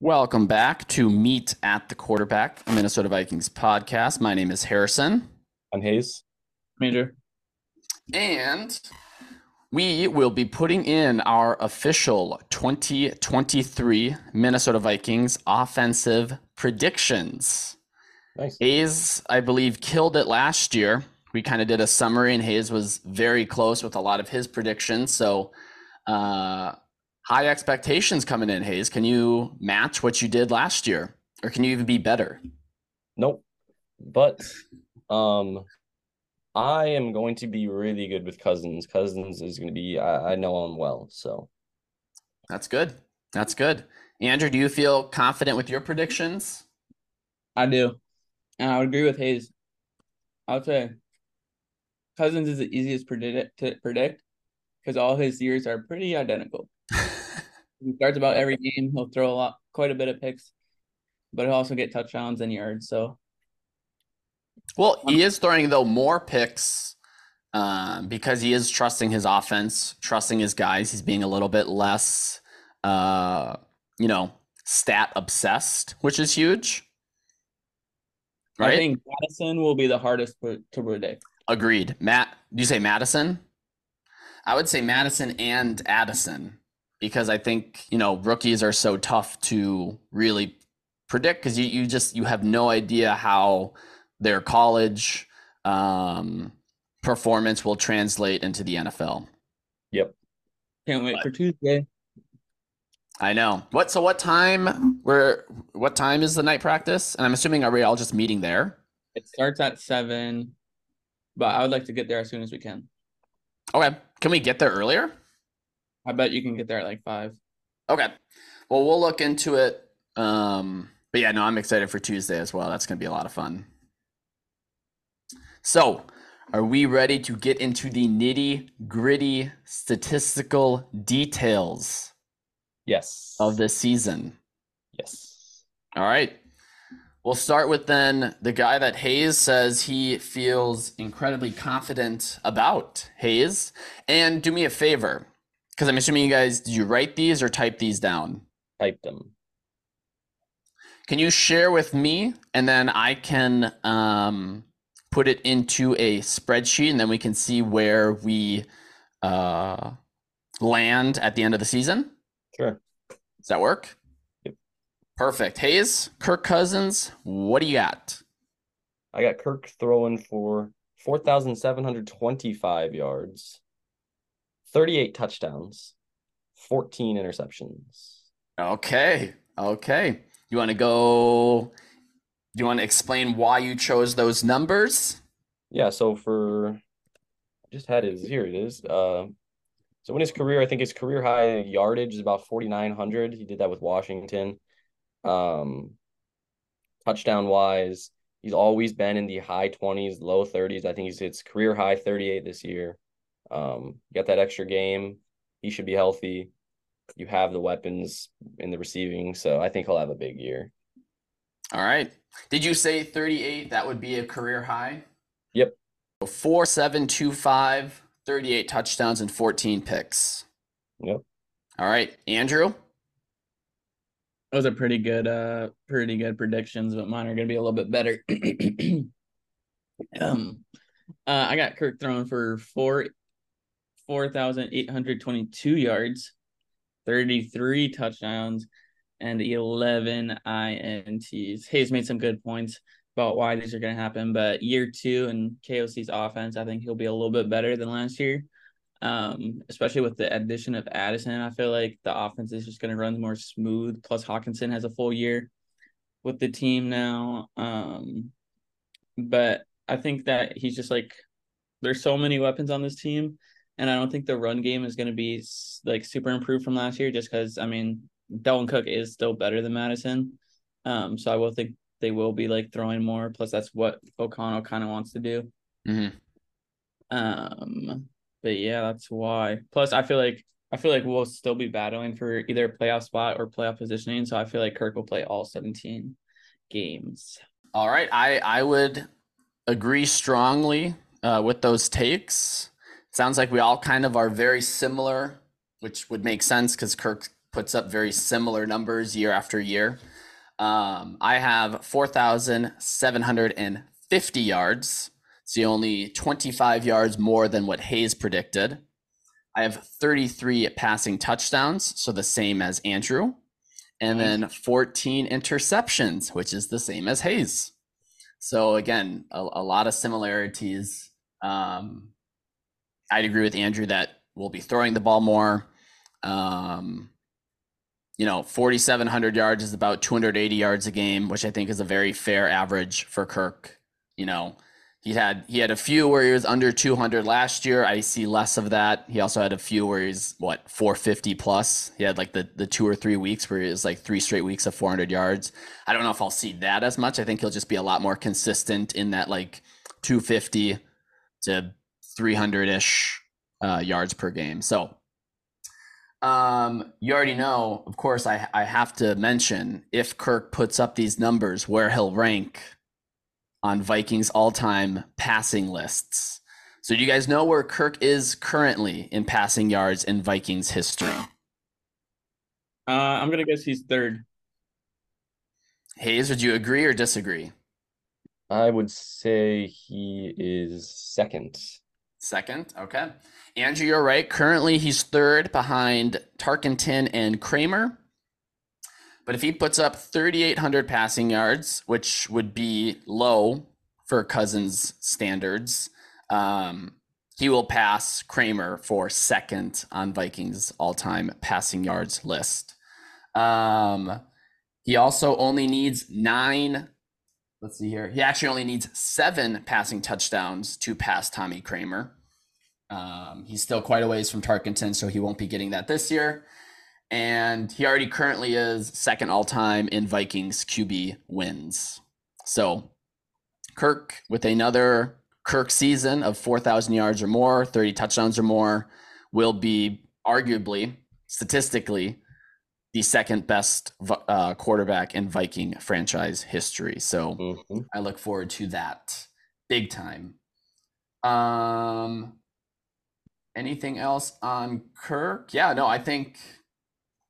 Welcome back to Meet at the Quarterback, a Minnesota Vikings podcast. My name is Harrison. I'm Hayes. Major. And we will be putting in our official 2023 Minnesota Vikings offensive predictions. Nice. Hayes, I believe, killed it last year. We kind of did a summary, and Hayes was very close with a lot of his predictions. So, uh, high expectations coming in, Hayes. Can you match what you did last year, or can you even be better? Nope. But um I am going to be really good with Cousins. Cousins is going to be I, I know him well, so That's good. That's good. Andrew, do you feel confident with your predictions? I do. And I would agree with Hayes. I would say Cousins is the easiest predict to predict because all his years are pretty identical. he starts about every game. He'll throw a lot, quite a bit of picks, but he'll also get touchdowns and yards. So, Well, he is throwing though more picks um, because he is trusting his offense, trusting his guys. He's being a little bit less, uh, you know, stat obsessed, which is huge. I think Mattison will be the hardest to predict. Agreed. Matt, do you say Mattison? I would say Mattison and Addison because I think, you know, rookies are so tough to really predict because you, you just you have no idea how their college um, performance will translate into the NFL. Yep. Can't wait for Tuesday. I know. What so what time where what time is the night practice? And I'm assuming are we all just meeting there? It starts at seven, but I would like to get there as soon as we can. Okay. Can we get there earlier? I bet you can get there at like five. Okay. Well, we'll look into it. Um, but yeah, no, I'm excited for Tuesday as well. That's going to be a lot of fun. So, are we ready to get into the nitty gritty statistical details yes. of this season? yes. All right. We'll start with then the guy that Hayes says he feels incredibly confident about. Hayes. And do me a favor, because I'm assuming you guys, did you write these or type these down? Typed them. Can you share with me and then I can um, put it into a spreadsheet and then we can see where we uh, land at the end of the season? Sure. Does that work? Perfect. Hayes, Kirk Cousins, what do you got? I got Kirk throwing for 4,725 yards, 38 touchdowns, 14 interceptions. Okay. Okay. You want to go? Do you want to explain why you chose those numbers? Yeah, so for I just had his here it is. Uh so in his career, I think his career high yardage is about 4,900. He did that with Washington. Um touchdown wise, he's always been in the high 20s, low 30s. I think he's his career high 38 this year. Um got that extra game. He should be healthy. You have the weapons in the receiving, so I think he'll have a big year. All right. Did you say 38? That would be a career high? Yep. So 4 7 2 5, 38 touchdowns and 14 picks. Yep. All right. Andrew? Those are pretty good, uh, pretty good predictions, but mine are gonna be a little bit better. um, uh, I got Kirk throwing for four, four thousand eight hundred twenty-two yards, thirty-three touchdowns, and eleven ints. Hayes made some good points about why these are gonna happen, but year two and KOC's offense, I think he'll be a little bit better than last year um, especially with the addition of Addison. I feel like the offense is just going to run more smooth. Plus, Hockenson has a full year with the team now. Um, but I think that he's just like, there's so many weapons on this team, and I don't think the run game is going to be like super improved from last year. Just because I mean, Dalvin Cook is still better than Mattison. Um, so I will think they will be like throwing more. Plus, that's what O'Connell kind of wants to do. Mm-hmm. Um, but yeah, that's why. Plus, I feel like I feel like we'll still be battling for either a playoff spot or playoff positioning. So I feel like Kirk will play all 17 games. All right. I, I would agree strongly uh, with those takes. Sounds like we all kind of are very similar, which would make sense because Kirk puts up very similar numbers year after year. Um, I have 4,750 yards. It's only 25 yards more than what Hayes predicted. I have 33 passing touchdowns, so the same as Andrew. And then 14 interceptions, which is the same as Hayes. So again, a, a lot of similarities. Um, I'd agree with Andrew that we'll be throwing the ball more. Um, you know, 4,700 yards is about 280 yards a game, which I think is a very fair average for Kirk. You know, he had he had a few where he was under 200 last year. I see less of that. He also had a few where he's what 450 plus. He had like the the two or three weeks where he was like three straight weeks of 400 yards. I don't know if I'll see that as much. I think he'll just be a lot more consistent in that like 250 to 300 ish uh, yards per game. So um, you already know, of course, I, I have to mention if Kirk puts up these numbers where he'll rank on Vikings all time passing lists. So, do you guys know where Kirk is currently in passing yards in Vikings history? Uh, I'm gonna guess he's third. Hayes, would you agree or disagree? I would say he is second. Second, okay. Andrew, you're right. Currently, he's third behind Tarkenton and Kramer. But if he puts up 3,800 passing yards, which would be low for Cousins standards, um, he will pass Kramer for second on Vikings all time passing yards list. Um, he also only needs nine. Let's see here. He actually only needs seven passing touchdowns to pass Tommy Kramer. Um, he's still quite a ways from Tarkenton, so he won't be getting that this year and he already currently is second all time in Vikings QB wins. So Kirk with another Kirk season of 4,000 yards or more, 30 touchdowns or more, will be arguably, statistically, the second best uh, quarterback in Viking franchise history. So mm-hmm. I look forward to that big time. Um, anything else on Kirk? Yeah, no, I think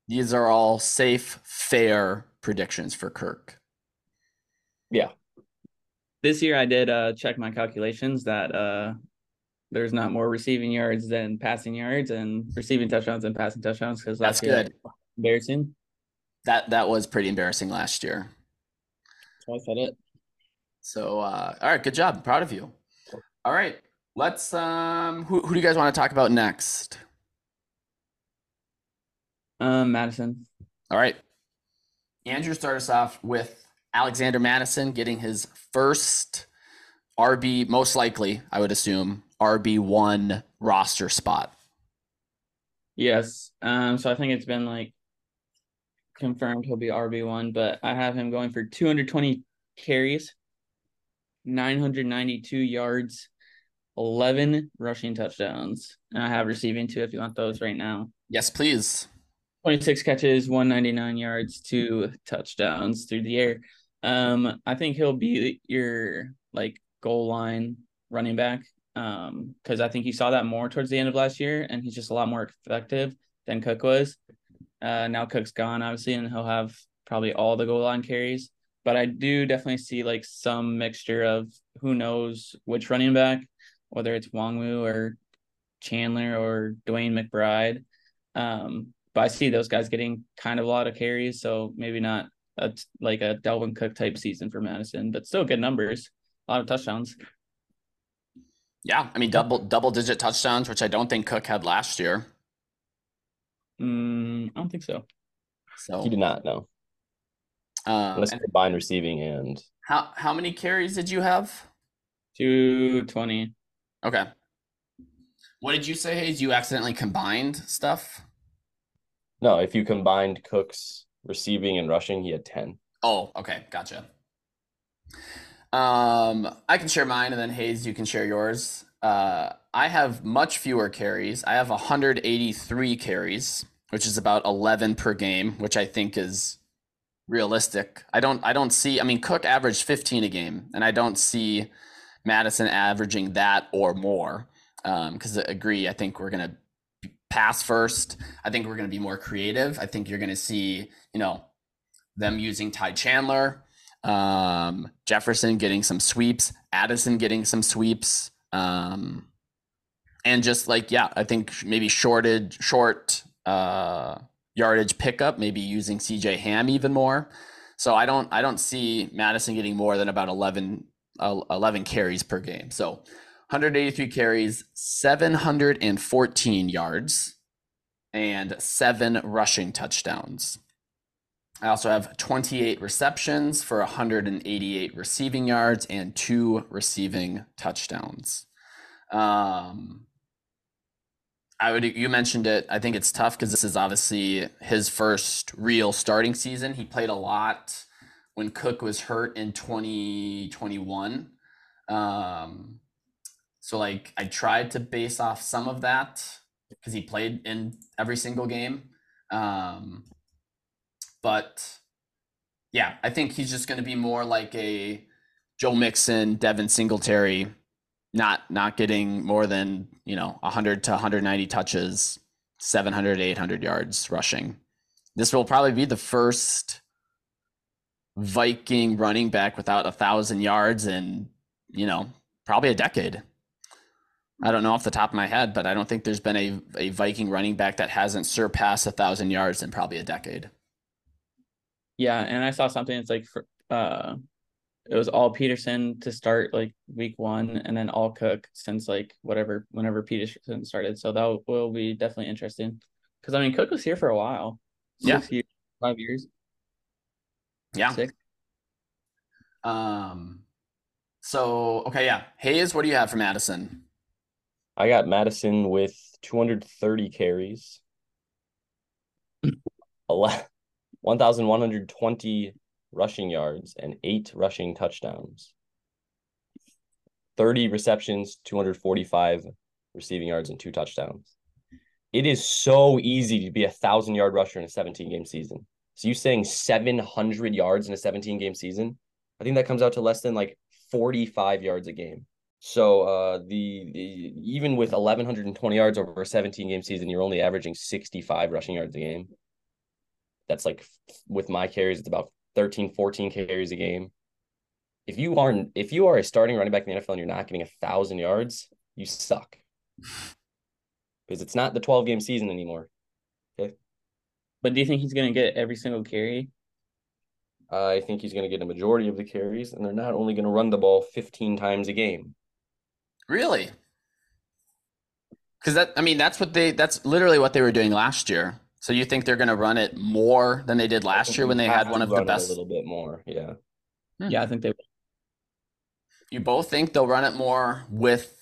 these are all safe, fair predictions for Kirk. Yeah. This year I did uh check my calculations that uh there's not more receiving yards than passing yards and receiving touchdowns and passing touchdowns because that's good. Embarrassing. That that was pretty embarrassing last year. So I said it. So uh all right, good job. proud of you. All right. Let's um who who do you guys want to talk about next? Um, Mattison. All right. Andrew start us off with Alexander Mattison getting his first RB, most likely, I would assume, RB1 roster spot. Yes. Um, so I think it's been like confirmed he'll be RB1, but I have him going for 220 carries, 992 yards, 11 rushing touchdowns. And I have receiving too if you want those right now. Yes, please. 26 catches, 199 yards, two touchdowns through the air. Um, I think he'll be your like goal line running back. Um, because I think you saw that more towards the end of last year, and he's just a lot more effective than Cook was. Uh, now Cook's gone, obviously, and he'll have probably all the goal line carries. But I do definitely see like some mixture of who knows which running back, whether it's Nwangwu or Chandler or DeWayne McBride. Um, but I see those guys getting kind of a lot of carries, so maybe not a, like a Dalvin Cook type season for Mattison, but still good numbers, a lot of touchdowns. Yeah, I mean double double digit touchdowns, which I don't think Cook had last year. Mm, I don't think so. So he did not know. Um, Unless combined receiving and how how many carries did you have? Two twenty. Okay. What did you say, Hayes? You accidentally combined stuff? No, if you combined Cook's receiving and rushing, he had 10. Oh, okay. Gotcha. Um, I can share mine and then Hayes, you can share yours. Uh, I have much fewer carries. I have 183 carries, which is about 11 per game, which I think is realistic. I don't I don't see I mean Cook averaged 15 a game and I don't see Mattison averaging that or more. Um, Because um, agree, I think we're gonna pass first. I think we're gonna be more creative. I think you're gonna see, you know, them using Ty Chandler, um, Jefferson getting some sweeps, Addison getting some sweeps. Um, and just like yeah, I think maybe shorted short uh, yardage pickup, maybe using CJ Ham even more. So I don't I don't see Mattison getting more than about 11, uh, 11 carries per game. So 183 carries, 714 yards, and seven rushing touchdowns. I also have 28 receptions for 188 receiving yards and two receiving touchdowns. Um, I would you mentioned it. I think it's tough because this is obviously his first real starting season. He played a lot when Cook was hurt in 2021. Um, so like I tried to base off some of that because he played in every single game. Um, but yeah, I think he's just going to be more like a Joe Mixon, Devin Singletary not not getting more than you know 100 to 190 touches 700 800 yards rushing this will probably be the first viking running back without a thousand yards in you know probably a decade i don't know off the top of my head but i don't think there's been a, a viking running back that hasn't surpassed a thousand yards in probably a decade yeah and i saw something that's like for, uh it was all Peterson to start like week one, and then all Cook since like whatever whenever Peterson started. So that will be definitely interesting because I mean Cook was here for a while. Six yeah, years, five years. Yeah. Six. Um. So okay, yeah. Hayes, what do you have for Mattison? I got Mattison with 230 carries, hmm. 1,120 rushing yards and eight rushing touchdowns. 30 receptions, 245 receiving yards, and two touchdowns. It is so easy to be a thousand yard rusher in a 17 game season. So you saying 700 yards in a 17 game season? I think that comes out to less than like 45 yards a game. So uh, the, the even with 1120 yards over a 17 game season, you're only averaging 65 rushing yards a game. That's like with my carries, it's about 13, 14 carries a game. If you aren't, if you are a starting running back in the NFL and you're not getting a thousand yards, you suck. Because it's not the 12 game season anymore. Okay. But do you think he's going to get every single carry? Uh, I think he's going to get a majority of the carries, and they're not only going to run the ball 15 times a game. Really? Because that, I mean, that's what they, that's literally what they were doing last year. So you think they're going to run it more than they did last year when they had one of the best? A little bit more, yeah. Hmm. Yeah, I think they. You both think they'll run it more with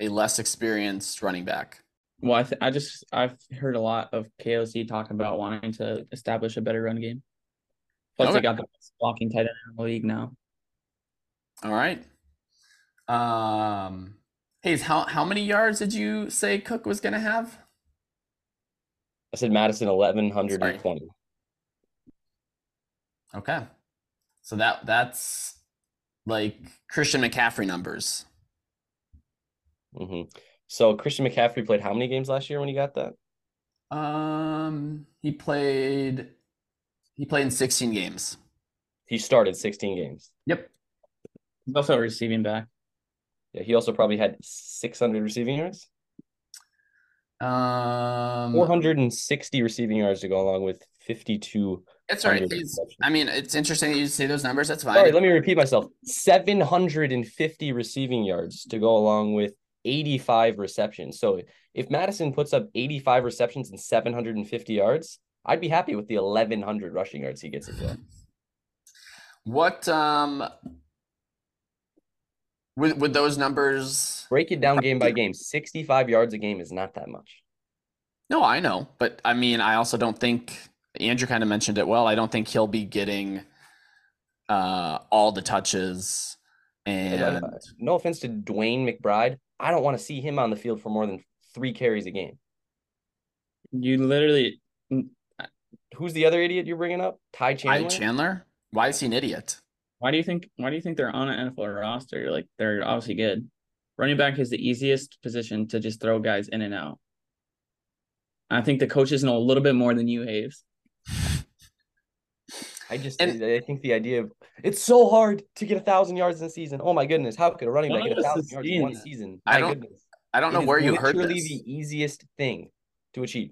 a less experienced running back. Well, I th- I just I've heard a lot of KOC talking about wanting to establish a better run game. Plus, okay. they got the best blocking tight end in the league now. All right. Um, Hayes, how how many yards did you say Cook was going to have? I said Mattison eleven hundred and twenty. Okay, so that that's like Christian McCaffrey numbers. Mm-hmm. So Christian McCaffrey played how many games last year when he got that? Um, he played. He played in sixteen games. He started sixteen games. Yep. He's also a receiving back. Yeah, he also probably had six hundred receiving yards. Um, 460 receiving yards to go along with 52. That's right. I mean, it's interesting that you say those numbers. That's fine. Sorry, let me repeat myself 750 receiving yards to go along with 85 receptions. So if Mattison puts up 85 receptions and 750 yards, I'd be happy with the 1100 rushing yards he gets as well. What um with with those numbers, break it down game by game. Sixty-five yards a game is not that much. No, I know, but I mean, I also don't think Andrew kind of mentioned it well. I don't think he'll be getting uh, all the touches. And no offense to DeWayne McBride, I don't want to see him on the field for more than three carries a game. You literally. Who's the other idiot you're bringing up? Ty Chandler. Ty Chandler. Why is he an idiot? Why do you think? Why do you think they're on an NFL roster? Like they're obviously good. Running back is the easiest position to just throw guys in and out. I think the coaches know a little bit more than you, Hayes. I just And- I think the idea of it's so hard to get a thousand yards in a season. Oh my goodness, how could a running back get a thousand yards in one seen- season? I don't- goodness. I don't know It is where you heard this. literally this. the easiest thing to achieve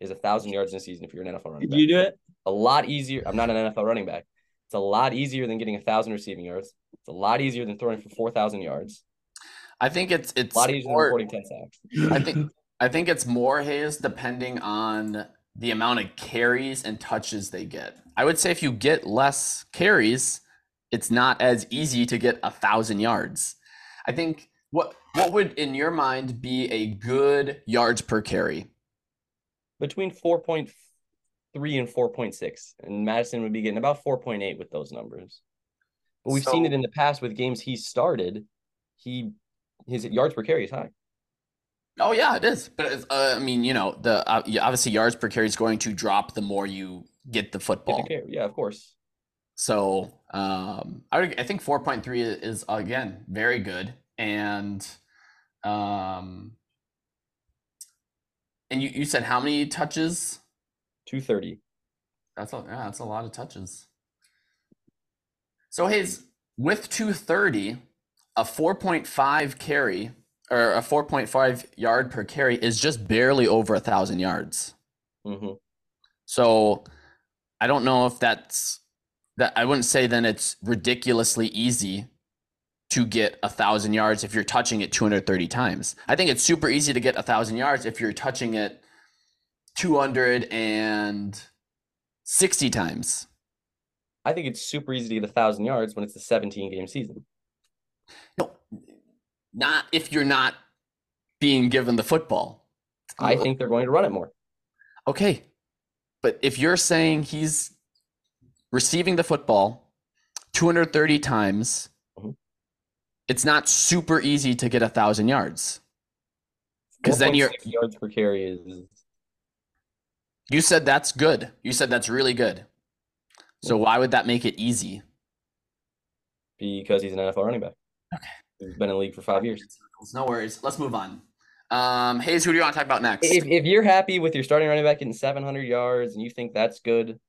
is a thousand yards in a season if you're an NFL running Did you do it? a lot easier. I'm not an NFL running back. It's a lot easier than getting a thousand receiving yards. It's a lot easier than throwing for four thousand yards. I think it's it's A lot easier than more, recording ten sacks. I think I think it's more Hayes depending on the amount of carries and touches they get. I would say if you get less carries, it's not as easy to get a thousand yards. I think what what would in your mind be a good yards per carry? Between four point three and four point six, and Mattison would be getting about four point eight with those numbers. But we've seen it in the past with games he started. He his yards per carry is high. Oh yeah, it is. But it's, uh, I mean, you know, the uh, obviously yards per carry is going to drop the more you get the Get the football. Yeah, of course. So um, I would, I think 4.3 is again very good, and um, and you, you said how many touches? Two thirty. That's a yeah, that's a lot of touches. So his with 230, a 4.5 carry or a 4.5 yard per carry is just barely over a thousand yards. Mm-hmm. So I don't know if that's that I wouldn't say then it's ridiculously easy to get a thousand yards if you're touching it 230 times. I think it's super easy to get a thousand yards if you're touching it 260 times. I think it's super easy to get a thousand yards when it's a seventeen game season. No, not if you're not being given the football. I think they're going to run it more. Okay. But if you're saying he's receiving the football 230 times, Mhm. it's not super easy to get a thousand yards. Because then you're yards per carry is you said that's good. You said that's really good. So why would that make it easy? because he's an NFL running back. Okay. He's been in the league for five years. No worries. Let's move on. Um, Hayes, who do you want to talk about next? If, if you're happy with your starting running back getting 700 yards and you think that's good,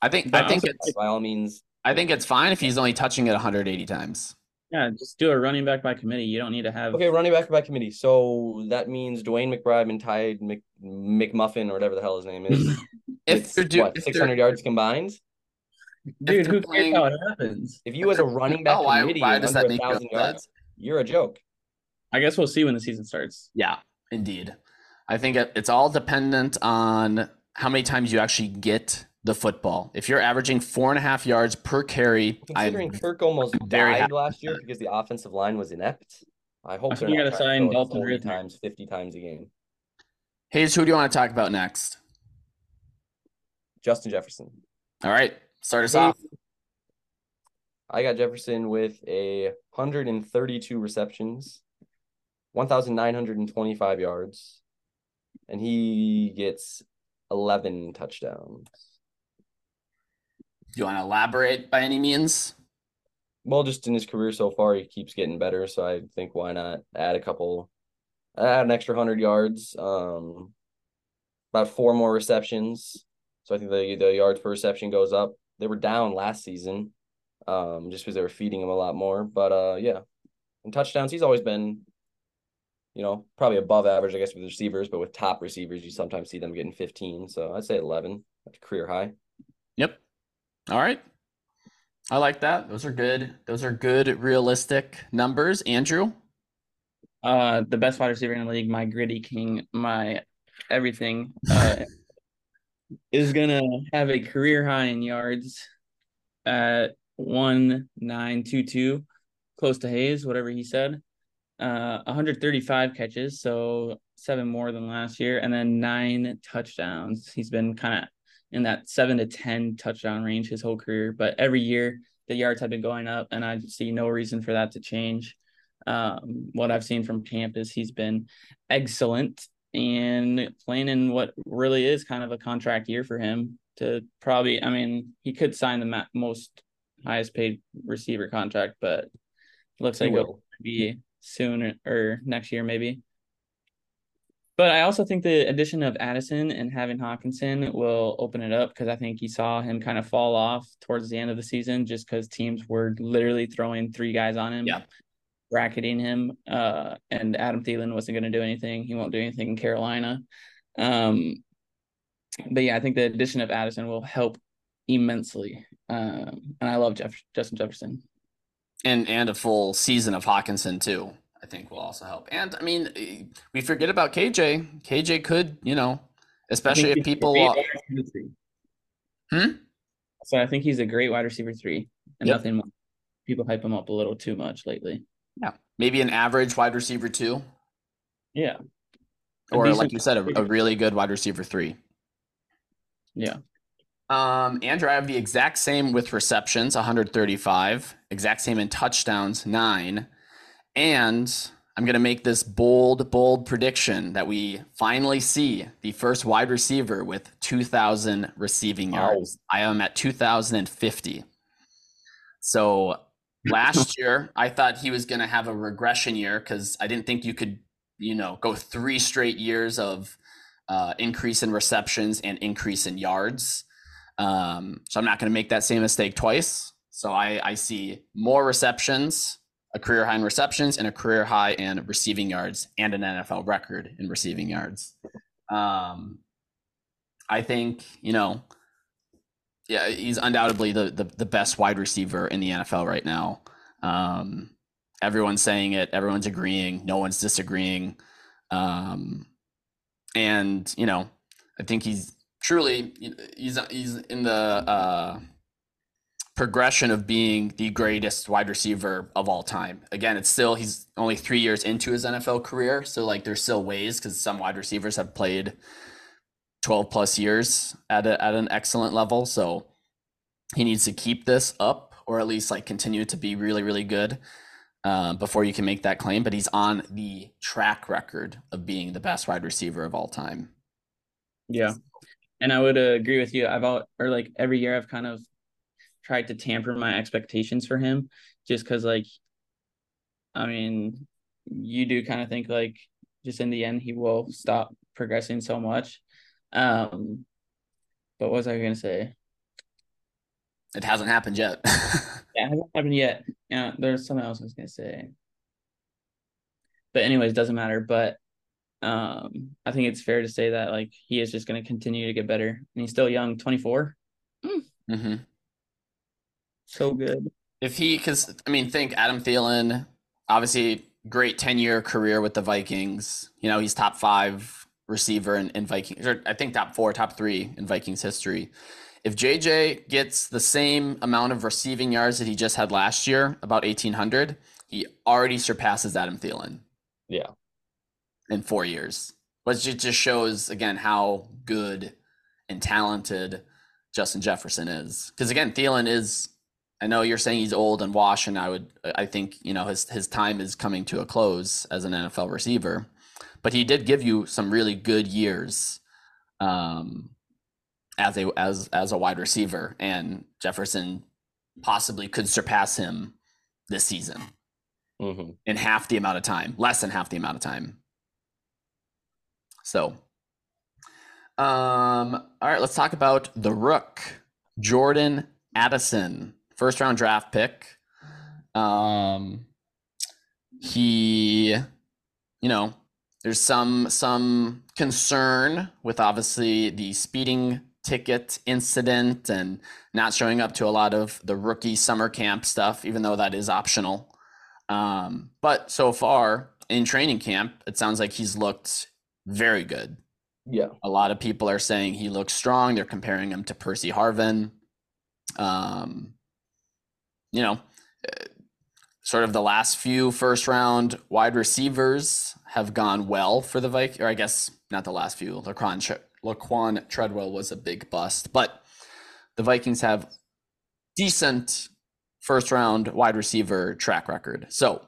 I think But I think also- it's by all means, I think it's fine if he's only touching it 180 times. Yeah, just do a running back by committee. You don't need to have okay, running back by committee. So that means DeWayne McBride and Ty Mc, McMuffin or whatever the hell his name is. If they're do, what, 600 yards combined. dude. Who playing- cares how it happens? If you as a running back Oh, why- committee why are does that make you thousand upset? yards, you're a joke. I guess we'll see when the season starts. Yeah, indeed. I think it's all dependent on how many times you actually get the football. If you're averaging four and a half yards per carry, Considering I'm Kirk almost very died last year because the offensive line was inept. I hope I they're think you not gotta trying sign to throw Dalton 40 Risner. times, 50 times a game. Hayes. Who do you want to talk about next? Justin Jefferson. All right, start us Hey, off. I got Jefferson with a 132 receptions, 1,925 yards, and he gets 11 touchdowns. Do you want to elaborate by any means? Well, just in his career so far, he keeps getting better. So I think why not add a couple, add an extra 100 yards, um, about four more receptions. So I think the, the yards per reception goes up. They were down last season um, just because they were feeding him a lot more. But uh, yeah, and touchdowns, he's always been, you know, probably above average, I guess, with receivers. But with top receivers, you sometimes see them getting 15. So I'd say 11, that's career high. All right. I like that. Those are good. Those are good, realistic numbers. Andrew. Uh, the best wide receiver in the league, my gritty king, my everything, uh, is gonna have a career high in yards at one nine two two, close to Hayes, whatever he said. Uh, 135 catches, so seven more than last year, and then nine touchdowns. He's been kind of in that seven to ten touchdown range his whole career, but every year the yards have been going up, and I see no reason for that to change. Um, what I've seen from camp is he's been excellent and playing in what really is kind of a contract year for him to probably, I mean, he could sign the most highest paid receiver contract, but looks like it'll be soon or next year maybe. But I also think the addition of Addison and having Hockenson will open it up because I think you saw him kind of fall off towards the end of the season just because teams were literally throwing three guys on him, Yeah. bracketing him. Uh, and Adam Thielen wasn't going to do anything. He won't do anything in Carolina. Um, but yeah, I think the addition of Addison will help immensely. Um, and I love Jeff Justin Jefferson. and and a full season of Hockenson too. I think will also help. And I mean, eh, we forget about KJ. KJ could, you know, especially if people. great wide receiver three. Hmm? So I think he's a great wide receiver three, and Yep. nothing more. People hype him up a little too much lately. Yeah, maybe an average wide receiver two, Yeah, or like you said, a, a really good wide receiver three. yeah. Um, Andrew, I have the exact same with receptions, 135, exact same in touchdowns, nine. And I'm going to make this bold, bold prediction that we finally see the first wide receiver with 2,000 receiving yards. I am at 2,050. So last year, I thought he was going to have a regression year because I didn't think you could, you know, go three straight years of uh, increase in receptions and increase in yards. Um, so I'm not going to make that same mistake twice. So I, I see more receptions, a career high in receptions, and a career high in receiving yards, and an NFL record in receiving yards. Um, I think you know, yeah, he's undoubtedly the, the the best wide receiver in the NFL right now. Um, everyone's saying it, everyone's agreeing, no one's disagreeing. Um, and you know, I think he's truly he's he's in the uh, progression of being the greatest wide receiver of all time. Again, it's still he's only three years into his NFL career, so like there's still ways because some wide receivers have played twelve plus years at a, at an excellent level. So he needs to keep this up, or at least like continue to be really really good. Uh, before you can make that claim, but he's on the track record of being the best wide receiver of all time. Yeah, and I would uh, agree with you. I've all or like every year I've kind of tried to tamper my expectations for him, just because like, I mean, you do kind of think like just in the end he will stop progressing so much. Um, but what was I gonna say? It hasn't happened yet. Yeah, it hasn't happened yet. Yeah, there's something else I was gonna say. But anyways, doesn't matter. But um, I think it's fair to say that like he is just gonna continue to get better, and he's still young, 24. hmm So good. If he, because I mean, think Adam Thielen, obviously great 10 year career with the Vikings. You know, he's top five receiver in, in Vikings, or I think top four, top three in Vikings history. If JJ gets the same amount of receiving yards that he just had last year, about 1,800, he already surpasses Adam Thielen Yeah. in four years. Which it just shows again how good and talented Justin Jefferson is. Because again, Thielen is. I know you're saying he's old and washed, and I would. I think you know his his time is coming to a close as an NFL receiver, but he did give you some really good years, um, as a as as a wide receiver, and Jefferson possibly could surpass him this season hmm in half the amount of time, less than half the amount of time. So, um, all right, let's talk about the Rook, Jordan Addison, first round draft pick. Um, he, you know, there's some some concern with obviously the speeding ticket incident and not showing up to a lot of the rookie summer camp stuff, even though that is optional. Um, but so far in training camp, it sounds like he's looked very good. Yeah. A lot of people are saying he looks strong. They're comparing him to Percy Harvin. Um, you know, sort of the last few first round wide receivers have gone well for the Vikings, or I guess not the last few. Laquan, Laquon Treadwell was a big bust, but the Vikings have decent first round wide receiver track record. So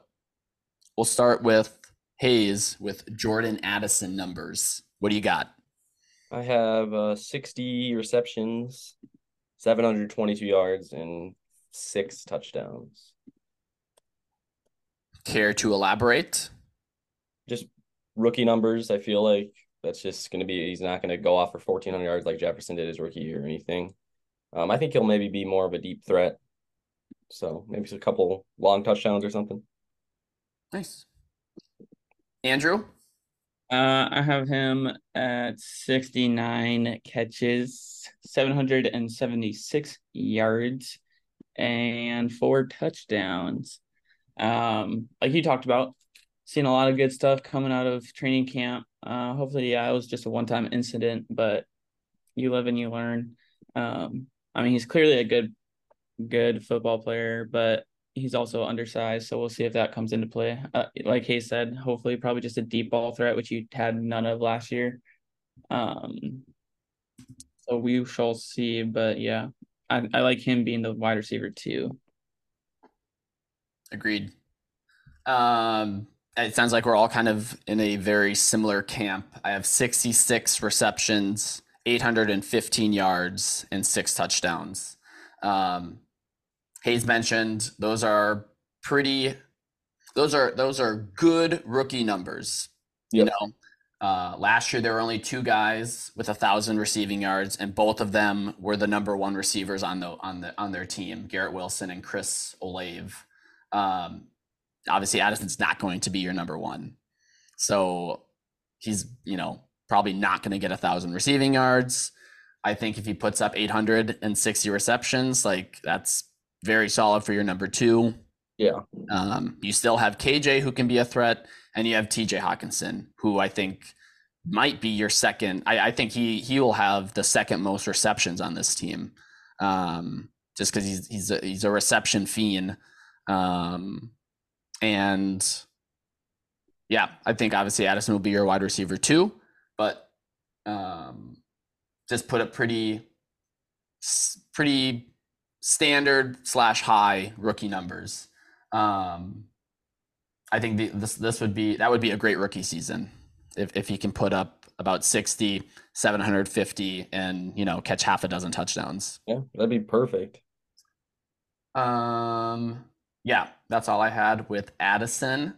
we'll start with Hayes with Jordan Addison numbers. What do you got? I have uh 60 receptions, 722 yards, and six touchdowns. Care to elaborate? Just rookie numbers. I feel like that's just going to be, he's not going to go off for 1,400 yards like Jefferson did his rookie year or anything. Um, I think he'll maybe be more of a deep threat. So maybe a couple long touchdowns or something. Nice. Andrew? Uh, I have him at 69 catches, 776 yards, and four touchdowns. Um, like you talked about, seeing a lot of good stuff coming out of training camp. Uh, hopefully, yeah, it was just a one-time incident, but you live and you learn. Um, I mean, he's clearly a good, good football player, but he's also undersized, so we'll see if that comes into play. Uh, like Hayes said, hopefully, probably just a deep ball threat, which you had none of last year. Um, so we shall see, but yeah, I, I like him being the wide receiver too. Agreed. Um, it sounds like we're all kind of in a very similar camp. I have 66 receptions, 815 yards, and six touchdowns. Um, Hayes mentioned those are pretty those are those are good rookie numbers. Yep. You know, uh, last year there were only two guys with a thousand receiving yards, and both of them were the number one receivers on the on the on their team, Garrett Wilson and Chris Olave. Um, obviously, Addison's not going to be your number one, so he's you know probably not going to get a thousand receiving yards. I think if he puts up 860 receptions, like that's very solid for your number two. Yeah. Um, you still have KJ who can be a threat, and you have TJ Hockenson, who I think might be your second. I, I think he he will have the second most receptions on this team, um, just because he's he's a, he's a reception fiend, um, and yeah, I think obviously Addison will be your wide receiver too, but um, just put a pretty pretty standard slash high rookie numbers. Um, I think the, this this would be that would be a great rookie season if if he can put up about 60, 750 and you know catch half a dozen touchdowns. Yeah, that'd be perfect. Um yeah, that's all I had with Addison.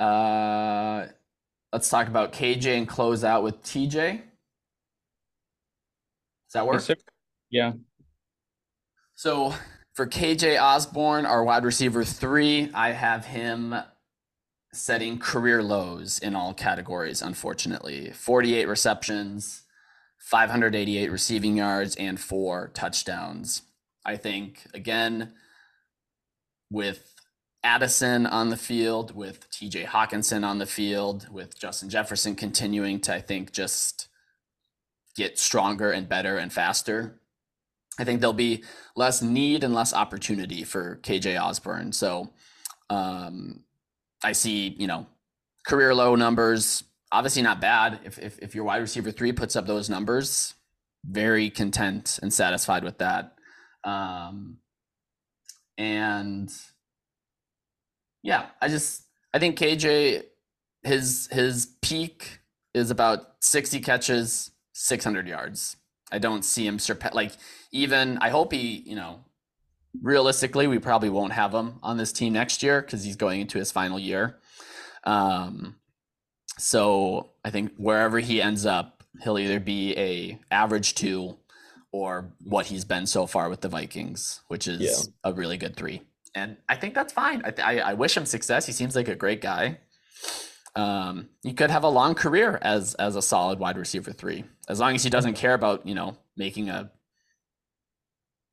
Uh let's talk about KJ and close out with TJ. Does that work? Yes, yeah. So for KJ Osborn, our wide receiver three, I have him setting career lows in all categories, unfortunately. 48 receptions, 588 receiving yards, and four touchdowns. I think, again, with Addison on the field, with TJ Hockenson on the field, with Justin Jefferson continuing to, I think, just get stronger and better and faster. I think there'll be less need and less opportunity for KJ Osborn. So um, I see, you know, career low numbers, obviously not bad. If, if, if your wide receiver three puts up those numbers, very content and satisfied with that. Um, and yeah, I just, I think KJ, his, his peak is about 60 catches, 600 yards. I don't see him surpass like even I hope he, you know, realistically we probably won't have him on this team next year because he's going into his final year. Um so I think wherever he ends up, he'll either be a average two or what he's been so far with the Vikings, which is yeah. a really good three. And I think that's fine. I, th- I, I wish him success. He seems like a great guy um, he could have a long career as as a solid wide receiver three, as long as he doesn't care about you know making a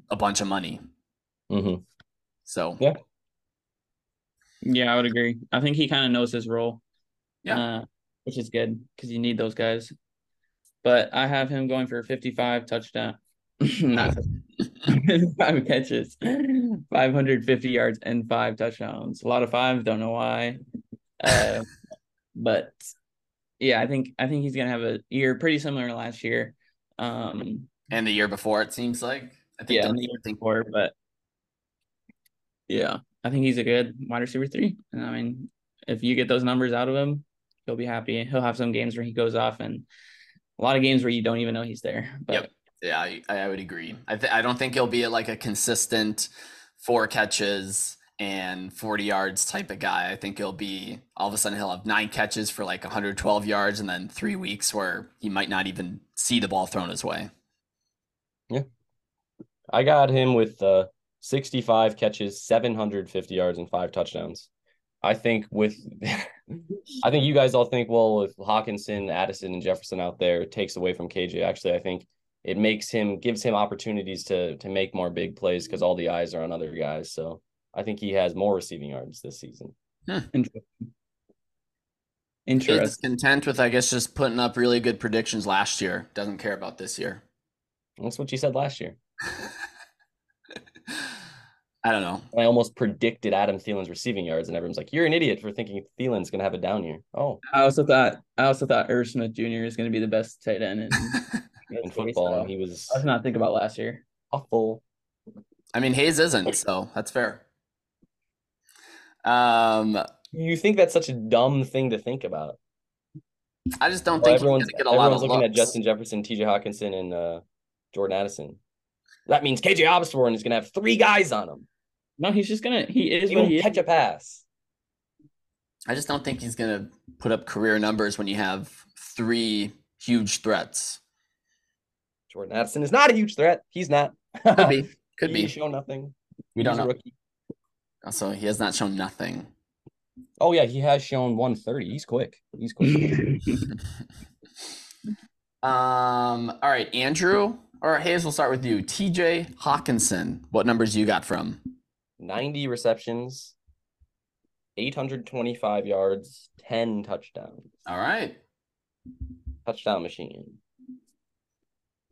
a bunch of money. Mm-hmm. So yeah, yeah, I would agree. I think he kind of knows his role. Yeah, uh, which is good because you need those guys. But I have him going for fifty-five touchdown, not five catches, five hundred fifty yards, and five touchdowns. A lot of fives. Don't know why. Uh, but yeah, I think I think he's gonna have a year pretty similar to last year. Um, and the year before, it seems like. I think yeah, the year before, but yeah, I think he's a good wide receiver three. And I mean, if you get those numbers out of him, he'll be happy. He'll have some games where he goes off, and a lot of games where you don't even know he's there. But yep. yeah, I, I would agree. I th- I don't think he'll be like a consistent four catches and 40 yards type of guy. I think he'll be all of a sudden he'll have nine catches for like 112 yards and then three weeks where he might not even see the ball thrown his way. Yeah. I got him with uh 65 catches, 750 yards, and five touchdowns. I think with I think you guys all think, well, with Hockenson, Addison, and Jefferson out there, it takes away from KJ. Actually, I think it makes him gives him opportunities to to make more big plays because all the eyes are on other guys. So I think he has more receiving yards this season. Interesting. He's Interesting. content with, I guess, just putting up really good predictions last year. Doesn't care about this year. That's what you said last year. I don't know. I almost predicted Adam Thielen's receiving yards, and everyone's like, "You're an idiot for thinking Thielen's gonna have a down year." Oh, I also thought I also thought Irv Smith Jr. is going to be the best tight end in, in football, and he was I was not thinking about last year. awful. I mean, Hayes isn't, so that's fair. Um, You think that's such a dumb thing to think about? I just don't Well, think he's going everyone's to get a lot everyone's of looking looks. at Justin Jefferson, T.J. Hockenson, and uh, Jordan Addison. That means KJ Osborn is gonna have three guys on him. No, he's just gonna. He is He what won't he is. catch a pass. I just don't think he's going to put up career numbers when you have three huge threats. Jordan Addison is not a huge threat. He's not. Could be. Could He be. show nothing. We don't He's a know. rookie. Also, he has not shown nothing. Oh yeah, he has shown 130. He's quick. He's quick. Um. All right, Andrew or Hayes. We'll start with you. T.J. Hockenson. What numbers you got from? 90 receptions, 825 yards, 10 touchdowns. All right. Touchdown machine.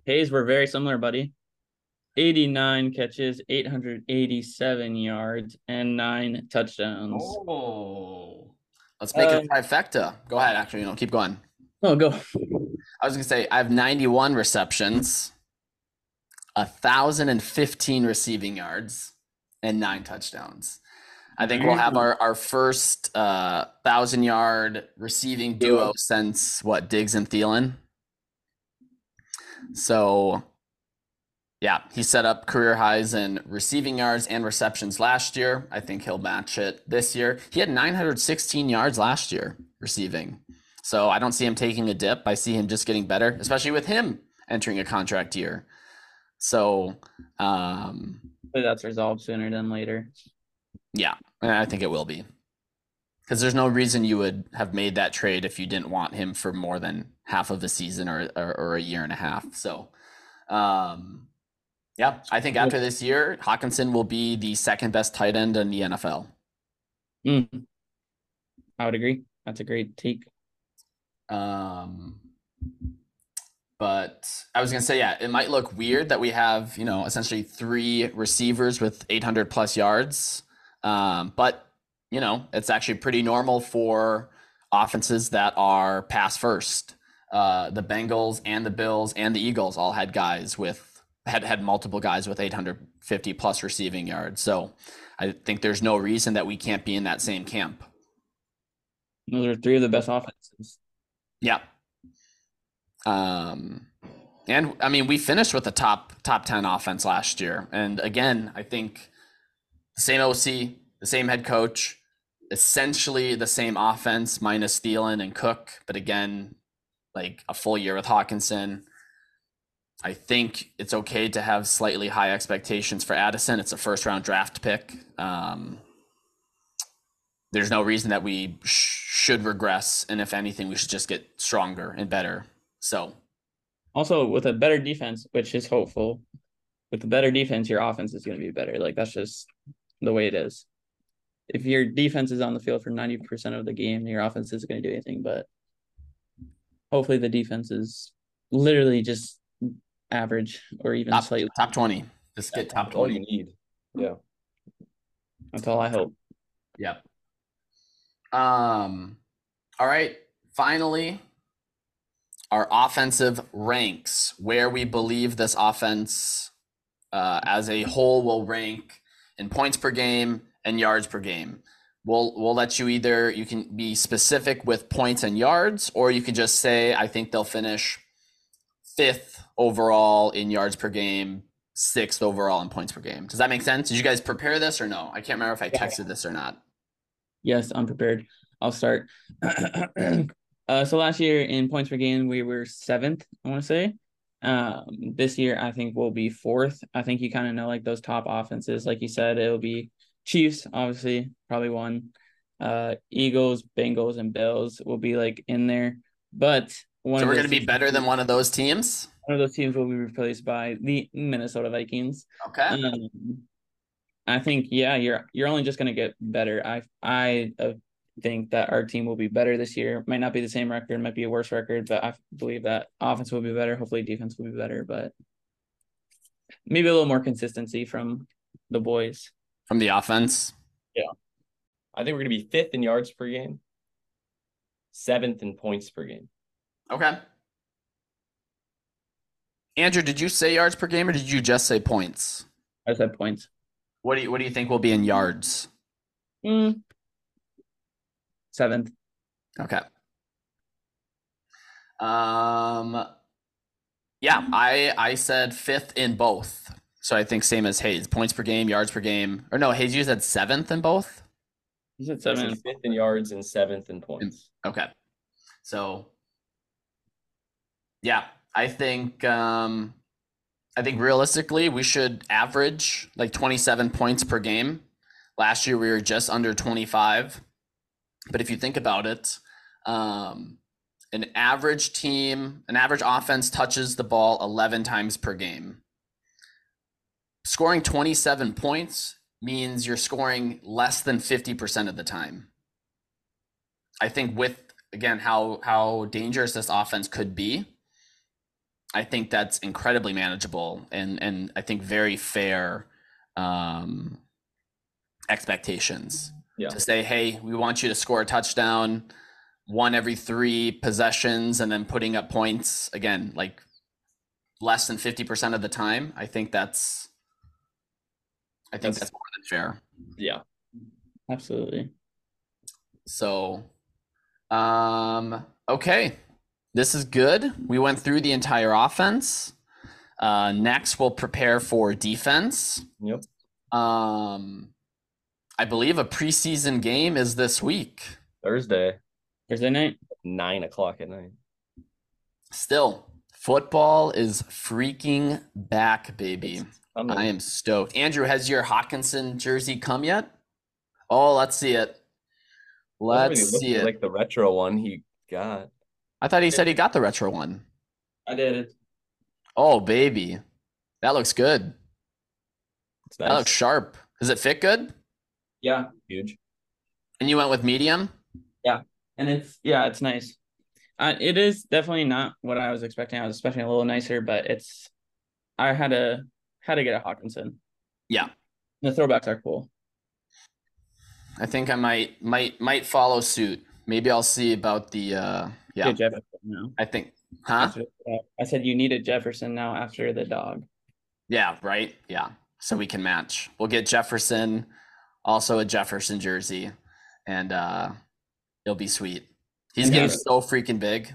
Hayes, we're very similar, buddy. 89 catches, 887 yards, and nine touchdowns. Oh. Let's make it Um, a trifecta. Go ahead. Actually, you know, keep going. Oh, go. I was gonna say I have 91 receptions, a thousand and fifteen receiving yards, and nine touchdowns. I think we'll have our, our first uh, thousand yard receiving duo since what Diggs and Thielen. So, yeah, he set up career highs in receiving yards and receptions last year. I think he'll match it this year. He had 916 yards last year receiving. So I don't see him taking a dip. I see him just getting better, especially with him entering a contract year. So, um, Hopefully that's resolved sooner than later. yeah, I think it will be. Because there's no reason you would have made that trade if you didn't want him for more than half of a season or, or, or a year and a half. So, um, yeah, I think after this year, Hockenson will be the second best tight end in the NFL. Mm. I would agree. That's a great take. Um, but I was gonna say, yeah, it might look weird that we have, you know, essentially three receivers with 800 plus yards. Um, but you know, it's actually pretty normal for offenses that are pass first. Uh, the Bengals and the Bills and the Eagles all had guys with had had multiple guys with 850 plus receiving yards. So I think there's no reason that we can't be in that same camp. Those are three of the best offenses. Yeah. Um, and I mean, we finished with the top top ten offense last year, and again, I think the same OC, the same head coach, essentially the same offense minus Thielen and Cook, but again, like a full year with Hockenson. I think it's okay to have slightly high expectations for Addison. It's a first round draft pick. Um, there's no reason that we sh- should regress, and if anything, we should just get stronger and better. So, Also, with a better defense, which is hopeful, with a better defense, your offense is going to be better. Like that's just the way it is. If your defense is on the field for ninety percent of the game, your offense isn't going to do anything. But hopefully, the defense is literally just average or even top, slightly. top twenty. Just get top All you twenty. need. Yeah. That's all I hope. Yep. Um. All right. Finally, our offensive ranks, where we believe this offense, uh, as a whole, will rank in points per game and yards per game. We'll we'll let you either you can be specific with points and yards, or you could just say I think they'll finish fifth overall in yards per game, sixth overall in points per game. Does that make sense? Did you guys prepare this or no? I can't remember if I texted this or not. Yes, I'm prepared. I'll start. uh, so last year in points per game, we were seventh, I want to say. Um, this year, I think we'll be fourth. I think you kind of know like those top offenses. Like you said, it'll be Chiefs, obviously, probably one. Uh, Eagles, Bengals, and Bills will be like in there. But one so we're going to be better than one of those teams. One of those teams will be replaced by the Minnesota Vikings. Okay. Um, I think yeah, you're you're only just going to get better. I I uh, think that our team will be better this year. Might not be the same record, might be a worse record, but I believe that offense will be better. Hopefully, defense will be better, but maybe a little more consistency from the boys from the offense. Yeah, I think we're going to be fifth in yards per game, seventh in points per game. Okay. Andrew, did you say yards per game or did you just say points? I said points. What do you What do you think will be in yards? Mm. Seventh. Okay. Um. Yeah, I I said fifth in both. So I think same as Hayes. Points per game, yards per game. Or no, Hayes, you said seventh in both. You said seventh. Fifth in yards and seventh in points. Okay. So yeah, I think um, I think realistically we should average like 27 points per game. Last year we were just under 25. But if you think about it, um, an average team, an average offense touches the ball 11 times per game. Scoring 27 points means you're scoring less than 50% of the time. I think with again how how dangerous this offense could be, I think that's incredibly manageable and and I think very fair um, expectations. Yeah. To say, hey, we want you to score a touchdown one every three possessions and then putting up points again, like less than 50% of the time. I think that's I think that's, that's more than fair. Yeah. Absolutely. So um okay. This is good. We went through the entire offense. Uh, next, we'll prepare for defense. Yep. Um, I believe a preseason game is this week. Thursday. Thursday night. Nine o'clock at night. Still, football is freaking back, baby. I am stoked. Andrew, has your Hockenson jersey come yet? Oh, let's see it. Let's see it. Like the retro one he got. I thought he said he got the retro one. I did. Oh, baby. That looks good. Nice. That looks sharp. Does it fit good? Yeah. Huge. And you went with medium? Yeah. And it's, yeah, it's nice. Uh, it is definitely not what I was expecting. I was expecting a little nicer, but it's, I had to, had to get a Hockenson. Yeah. The throwbacks are cool. I think I might, might, might follow suit. Maybe I'll see about the, uh, yeah. Jefferson now. I think, huh? I said you needed Jefferson now after the dog. Yeah, right. Yeah. So we can match. We'll get Jefferson, also a Jefferson jersey, and uh it'll be sweet. He's and getting so freaking big.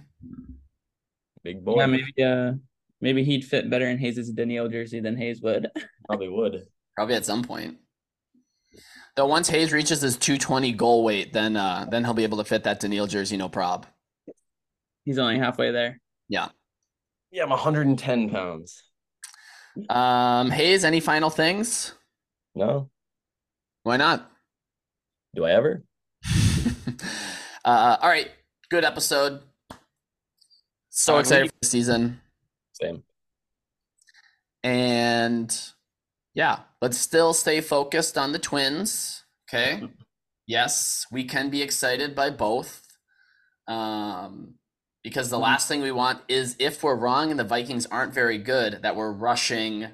Big boy. Yeah, maybe uh maybe he'd fit better in Hayes' Danielle jersey than Hayes would. Probably would. Probably at some point. Though once Hayes reaches his 220 goal weight, then uh then he'll be able to fit that Danielle jersey no prob. He's only halfway there. Yeah. Yeah, I'm 110 pounds. Um, Hayes, any final things? No. Why not? Do I ever? uh, all right. Good episode. So um, excited for the season. Same. And yeah, let's still stay focused on the twins. Okay. Yes, we can be excited by both. Um, because the mm-hmm. last thing we want is if we're wrong and the Vikings aren't very good, that we're rushing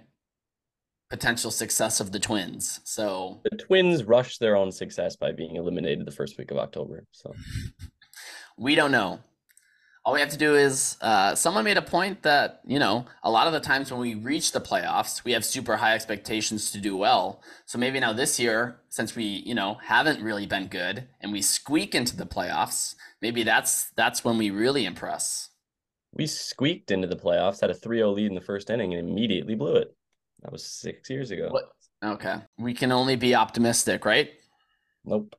potential success of the Twins. So the Twins rushed their own success by being eliminated the first week of October. So we don't know. All we have to do is uh, someone made a point that you know a lot of the times when we reach the playoffs, we have super high expectations to do well. So maybe now this year, since we you know haven't really been good and we squeak into the playoffs, maybe that's that's when we really impress. We squeaked into the playoffs, had a 3-0 lead in the first inning, and immediately blew it. That was six years ago. What? Okay. We can only be optimistic, right? Nope.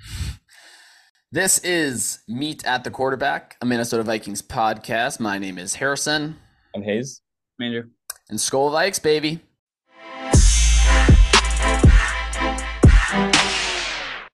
This is Meet at the Quarterback, a Minnesota Vikings podcast. My name is Harrison I'm Hayes. Manager. and Skull Vikes, baby.